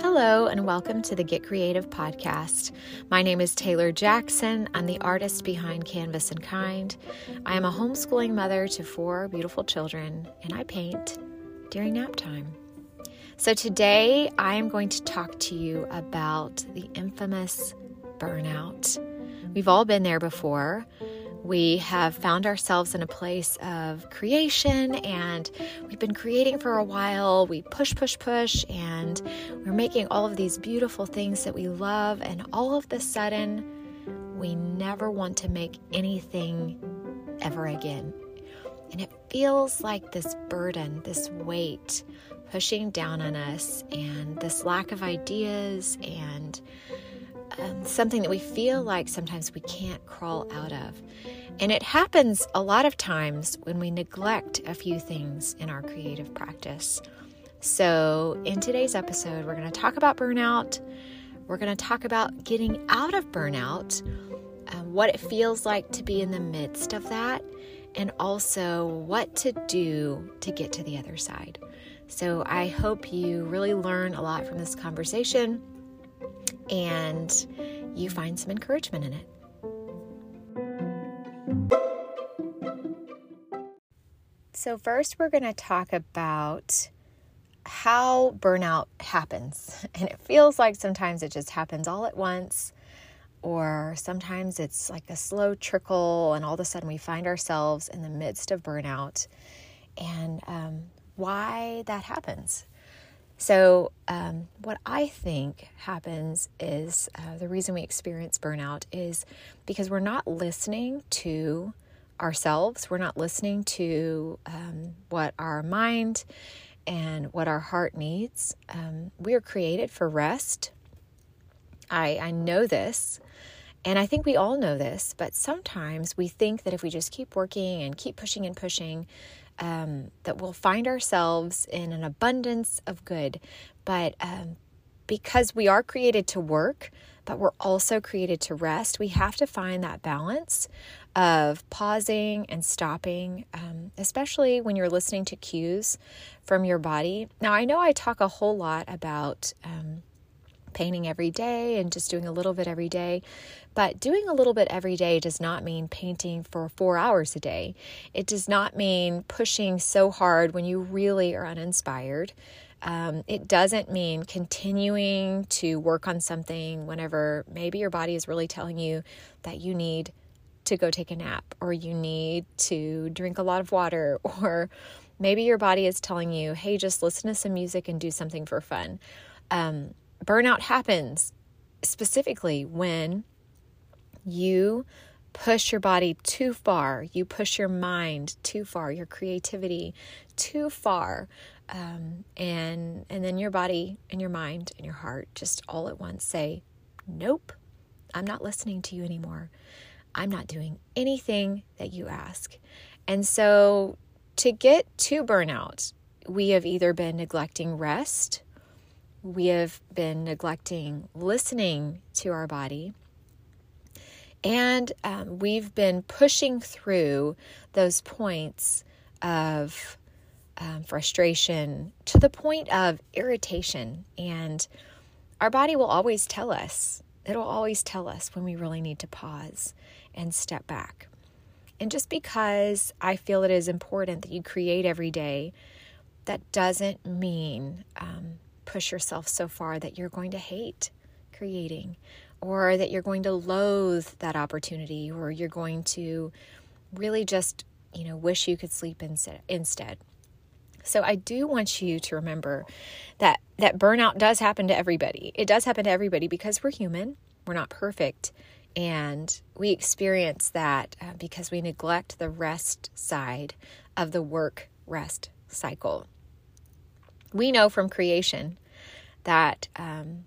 Hello, and welcome to the Get Creative podcast. My name is Taylor Jackson. I'm the artist behind Canvas and Kind. I am a homeschooling mother to four beautiful children, and I paint during nap time. So, today I am going to talk to you about the infamous burnout. We've all been there before. We have found ourselves in a place of creation and we've been creating for a while. We push, push, push, and we're making all of these beautiful things that we love. And all of the sudden, we never want to make anything ever again. And it feels like this burden, this weight pushing down on us, and this lack of ideas and um, something that we feel like sometimes we can't crawl out of. And it happens a lot of times when we neglect a few things in our creative practice. So, in today's episode, we're going to talk about burnout. We're going to talk about getting out of burnout, um, what it feels like to be in the midst of that, and also what to do to get to the other side. So, I hope you really learn a lot from this conversation and you find some encouragement in it. So, first, we're going to talk about how burnout happens. And it feels like sometimes it just happens all at once, or sometimes it's like a slow trickle, and all of a sudden we find ourselves in the midst of burnout and um, why that happens. So, um, what I think happens is uh, the reason we experience burnout is because we're not listening to ourselves, we're not listening to um, what our mind and what our heart needs. Um, we are created for rest. I, I know this. And I think we all know this, but sometimes we think that if we just keep working and keep pushing and pushing, um, that we'll find ourselves in an abundance of good. But um, because we are created to work, but we're also created to rest, we have to find that balance of pausing and stopping, um, especially when you're listening to cues from your body. Now, I know I talk a whole lot about. Um, painting every day and just doing a little bit every day. But doing a little bit every day does not mean painting for four hours a day. It does not mean pushing so hard when you really are uninspired. Um, it doesn't mean continuing to work on something whenever maybe your body is really telling you that you need to go take a nap or you need to drink a lot of water or maybe your body is telling you, hey, just listen to some music and do something for fun. Um, burnout happens specifically when you push your body too far, you push your mind too far, your creativity too far, um, and and then your body and your mind and your heart just all at once say, "Nope, I'm not listening to you anymore. I'm not doing anything that you ask." And so, to get to burnout, we have either been neglecting rest we have been neglecting listening to our body. And um, we've been pushing through those points of um, frustration to the point of irritation. And our body will always tell us, it'll always tell us when we really need to pause and step back. And just because I feel it is important that you create every day, that doesn't mean um, push yourself so far that you're going to hate creating or that you're going to loathe that opportunity or you're going to really just, you know, wish you could sleep instead. So I do want you to remember that that burnout does happen to everybody. It does happen to everybody because we're human. We're not perfect. And we experience that uh, because we neglect the rest side of the work rest cycle. We know from creation that um,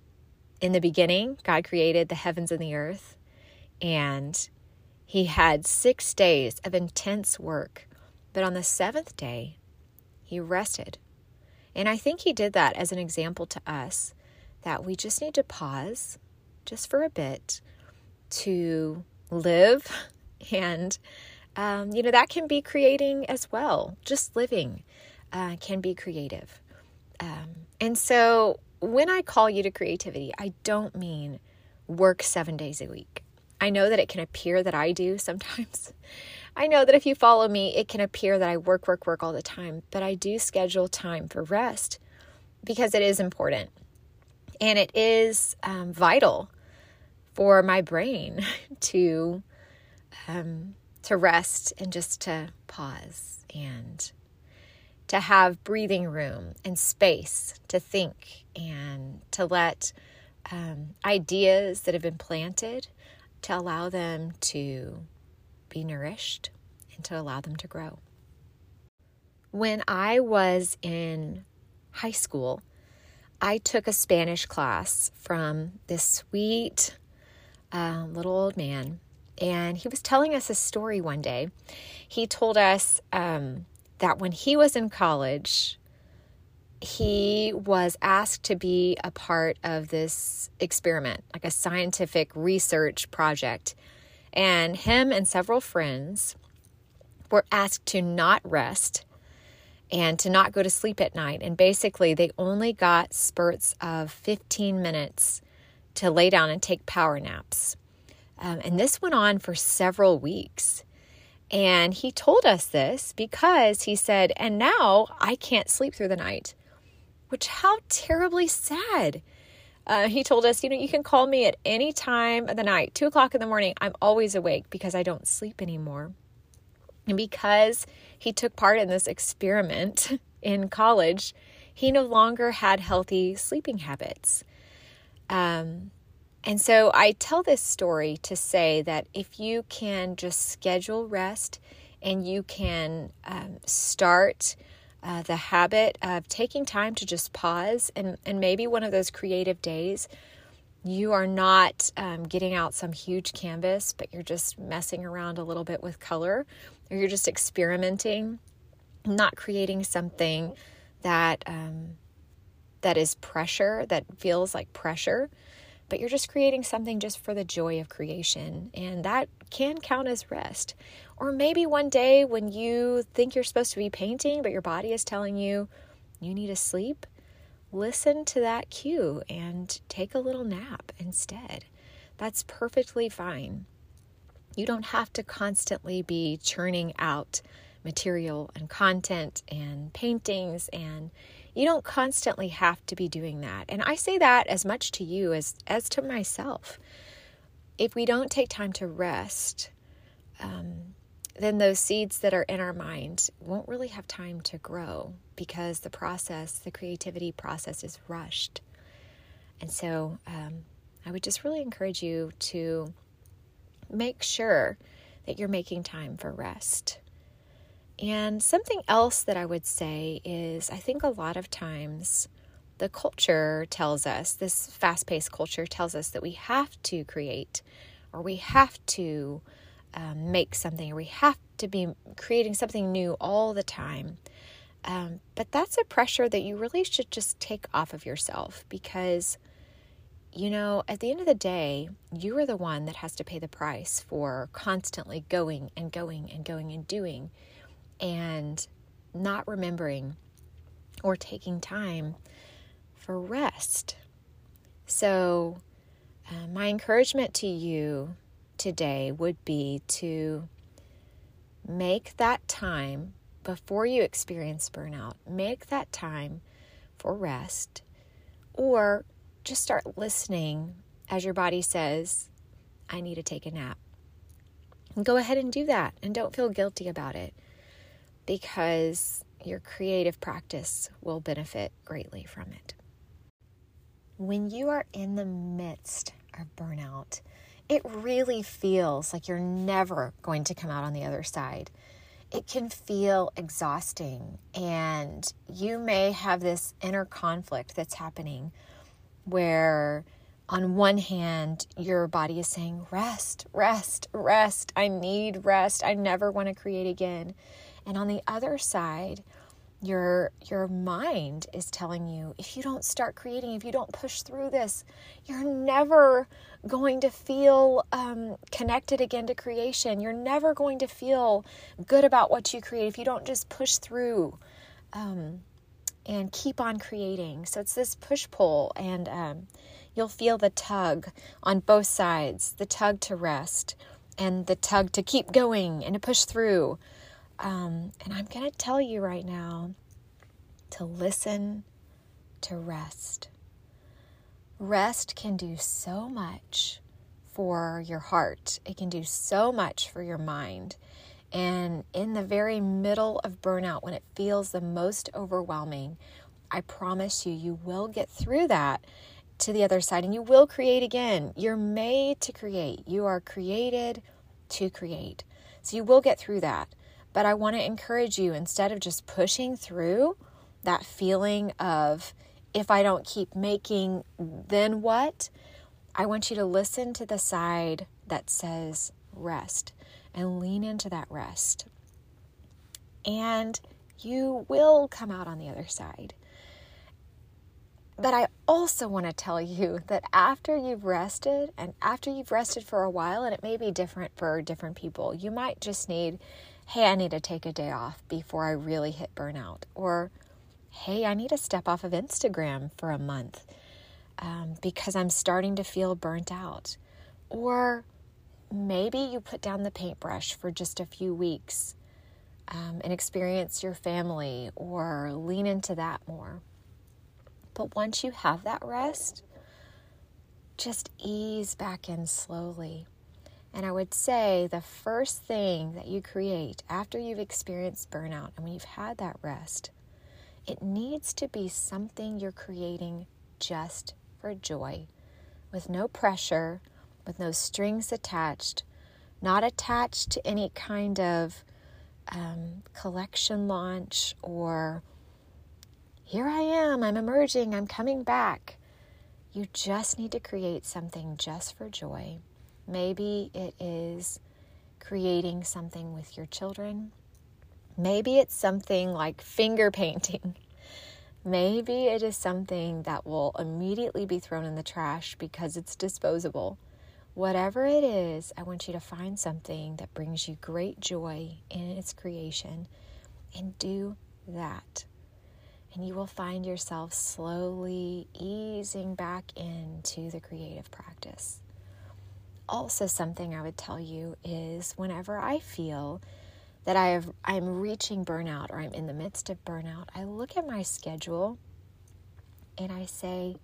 in the beginning, God created the heavens and the earth, and He had six days of intense work. But on the seventh day, He rested. And I think He did that as an example to us that we just need to pause just for a bit to live and um, you know, that can be creating as well. Just living uh, can be creative. Um, and so when I call you to creativity, I don't mean work seven days a week. I know that it can appear that I do sometimes. I know that if you follow me, it can appear that I work, work, work all the time, but I do schedule time for rest because it is important and it is um, vital for my brain to um, to rest and just to pause and to have breathing room and space to think and to let um, ideas that have been planted to allow them to be nourished and to allow them to grow. When I was in high school, I took a Spanish class from this sweet uh, little old man, and he was telling us a story one day. He told us um, that when he was in college, he was asked to be a part of this experiment, like a scientific research project. And him and several friends were asked to not rest and to not go to sleep at night. And basically, they only got spurts of 15 minutes to lay down and take power naps. Um, and this went on for several weeks. And he told us this because he said, and now I can't sleep through the night, which how terribly sad. Uh, he told us, you know, you can call me at any time of the night, two o'clock in the morning. I'm always awake because I don't sleep anymore. And because he took part in this experiment in college, he no longer had healthy sleeping habits. Um, and so I tell this story to say that if you can just schedule rest and you can um, start uh, the habit of taking time to just pause and, and maybe one of those creative days you are not um, getting out some huge canvas but you're just messing around a little bit with color or you're just experimenting not creating something that um, that is pressure that feels like pressure but you're just creating something just for the joy of creation and that can count as rest or maybe one day when you think you're supposed to be painting, but your body is telling you you need to sleep, listen to that cue and take a little nap instead. That's perfectly fine. You don't have to constantly be churning out material and content and paintings and you don't constantly have to be doing that. And I say that as much to you as as to myself. If we don't take time to rest, um, then those seeds that are in our mind won't really have time to grow because the process, the creativity process, is rushed. And so um, I would just really encourage you to make sure that you're making time for rest. And something else that I would say is I think a lot of times the culture tells us, this fast paced culture tells us that we have to create or we have to um, make something or we have to be creating something new all the time. Um, but that's a pressure that you really should just take off of yourself because, you know, at the end of the day, you are the one that has to pay the price for constantly going and going and going and doing and not remembering or taking time for rest. So, uh, my encouragement to you today would be to make that time before you experience burnout, make that time for rest, or just start listening as your body says, I need to take a nap. And go ahead and do that and don't feel guilty about it because your creative practice will benefit greatly from it. When you are in the midst of burnout, it really feels like you're never going to come out on the other side. It can feel exhausting, and you may have this inner conflict that's happening where, on one hand, your body is saying, Rest, rest, rest. I need rest. I never want to create again. And on the other side, your your mind is telling you if you don't start creating if you don't push through this you're never going to feel um, connected again to creation. You're never going to feel good about what you create if you don't just push through um, and keep on creating. So it's this push pull and um, you'll feel the tug on both sides the tug to rest and the tug to keep going and to push through um, and I'm going to tell you right now to listen, to rest. Rest can do so much for your heart, it can do so much for your mind. And in the very middle of burnout, when it feels the most overwhelming, I promise you, you will get through that to the other side and you will create again. You're made to create, you are created to create. So you will get through that. But I want to encourage you instead of just pushing through that feeling of if I don't keep making, then what? I want you to listen to the side that says rest and lean into that rest. And you will come out on the other side. But I also want to tell you that after you've rested and after you've rested for a while, and it may be different for different people, you might just need hey, I need to take a day off before I really hit burnout. Or, hey, I need to step off of Instagram for a month um, because I'm starting to feel burnt out. Or maybe you put down the paintbrush for just a few weeks um, and experience your family or lean into that more. But once you have that rest, just ease back in slowly. And I would say the first thing that you create after you've experienced burnout and when you've had that rest, it needs to be something you're creating just for joy, with no pressure, with no strings attached, not attached to any kind of um, collection launch or here I am, I'm emerging, I'm coming back. You just need to create something just for joy. Maybe it is creating something with your children. Maybe it's something like finger painting. Maybe it is something that will immediately be thrown in the trash because it's disposable. Whatever it is, I want you to find something that brings you great joy in its creation and do that. And you will find yourself slowly easing back into the creative practice also something I would tell you is whenever I feel that I have I'm reaching burnout or I'm in the midst of burnout, I look at my schedule and I say,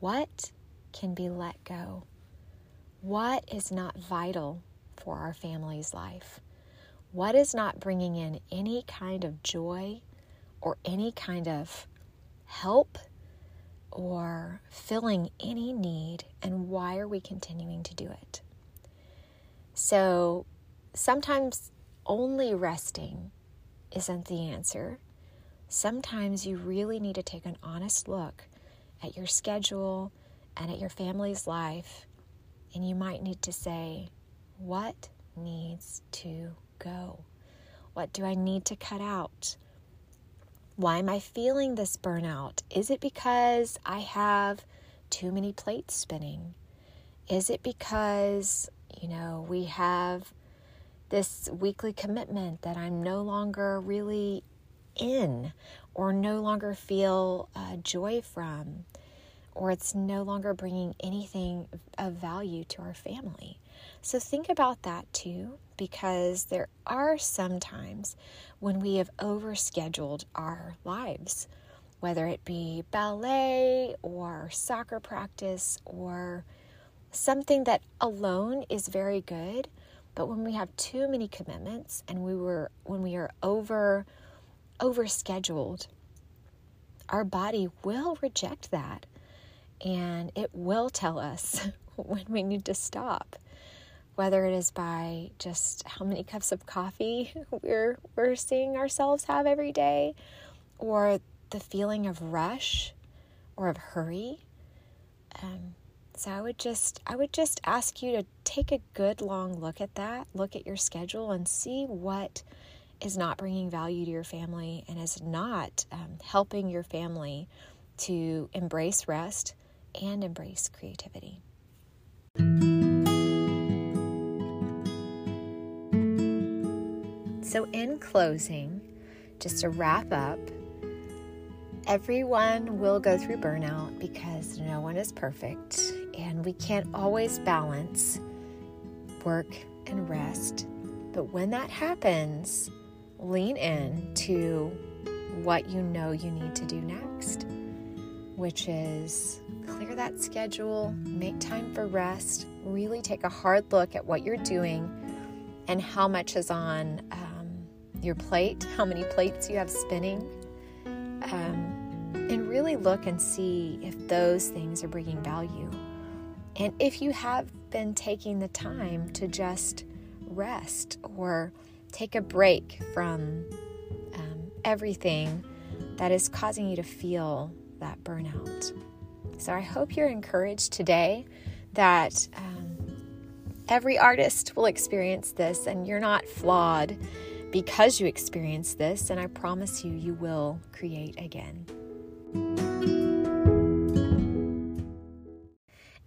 what can be let go? What is not vital for our family's life? What is not bringing in any kind of joy or any kind of help or filling any need, and why are we continuing to do it? So sometimes only resting isn't the answer. Sometimes you really need to take an honest look at your schedule and at your family's life, and you might need to say, What needs to go? What do I need to cut out? Why am I feeling this burnout? Is it because I have too many plates spinning? Is it because, you know, we have this weekly commitment that I'm no longer really in or no longer feel uh, joy from? Or it's no longer bringing anything of value to our family. So think about that too, because there are some times when we have overscheduled our lives, whether it be ballet or soccer practice or something that alone is very good, but when we have too many commitments and we were when we are over overscheduled, our body will reject that. And it will tell us when we need to stop whether it is by just how many cups of coffee we're we're seeing ourselves have every day or the feeling of rush or of hurry um, so i would just i would just ask you to take a good long look at that look at your schedule and see what is not bringing value to your family and is not um, helping your family to embrace rest and embrace creativity. So, in closing, just to wrap up, everyone will go through burnout because no one is perfect and we can't always balance work and rest. But when that happens, lean in to what you know you need to do next, which is clear that schedule, make time for rest, really take a hard look at what you're doing and how much is on um, your plate, how many plates you have spinning, um, and really look and see if those things are bringing value. And if you have been taking the time to just rest or take a break from um, everything that is causing you to feel that burnout. So I hope you're encouraged today that um, every artist will experience this and you're not flawed because you experience this. And I promise you, you will create again.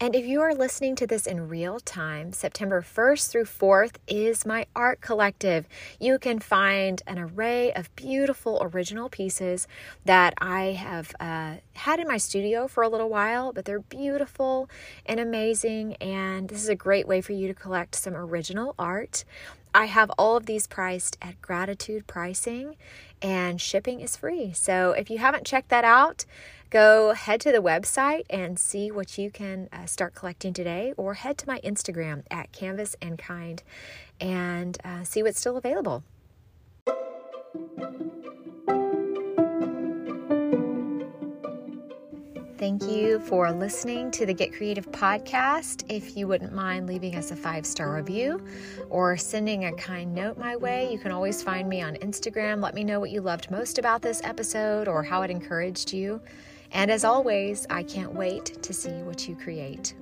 And if you are listening to this in real time, September 1st through 4th is my art collective. You can find an array of beautiful original pieces that I have uh, had in my studio for a little while, but they're beautiful and amazing. And this is a great way for you to collect some original art. I have all of these priced at gratitude pricing, and shipping is free. So if you haven't checked that out, go head to the website and see what you can uh, start collecting today, or head to my Instagram at Canvas and Kind and uh, see what's still available. Thank you for listening to the Get Creative podcast. If you wouldn't mind leaving us a five star review or sending a kind note my way, you can always find me on Instagram. Let me know what you loved most about this episode or how it encouraged you. And as always, I can't wait to see what you create.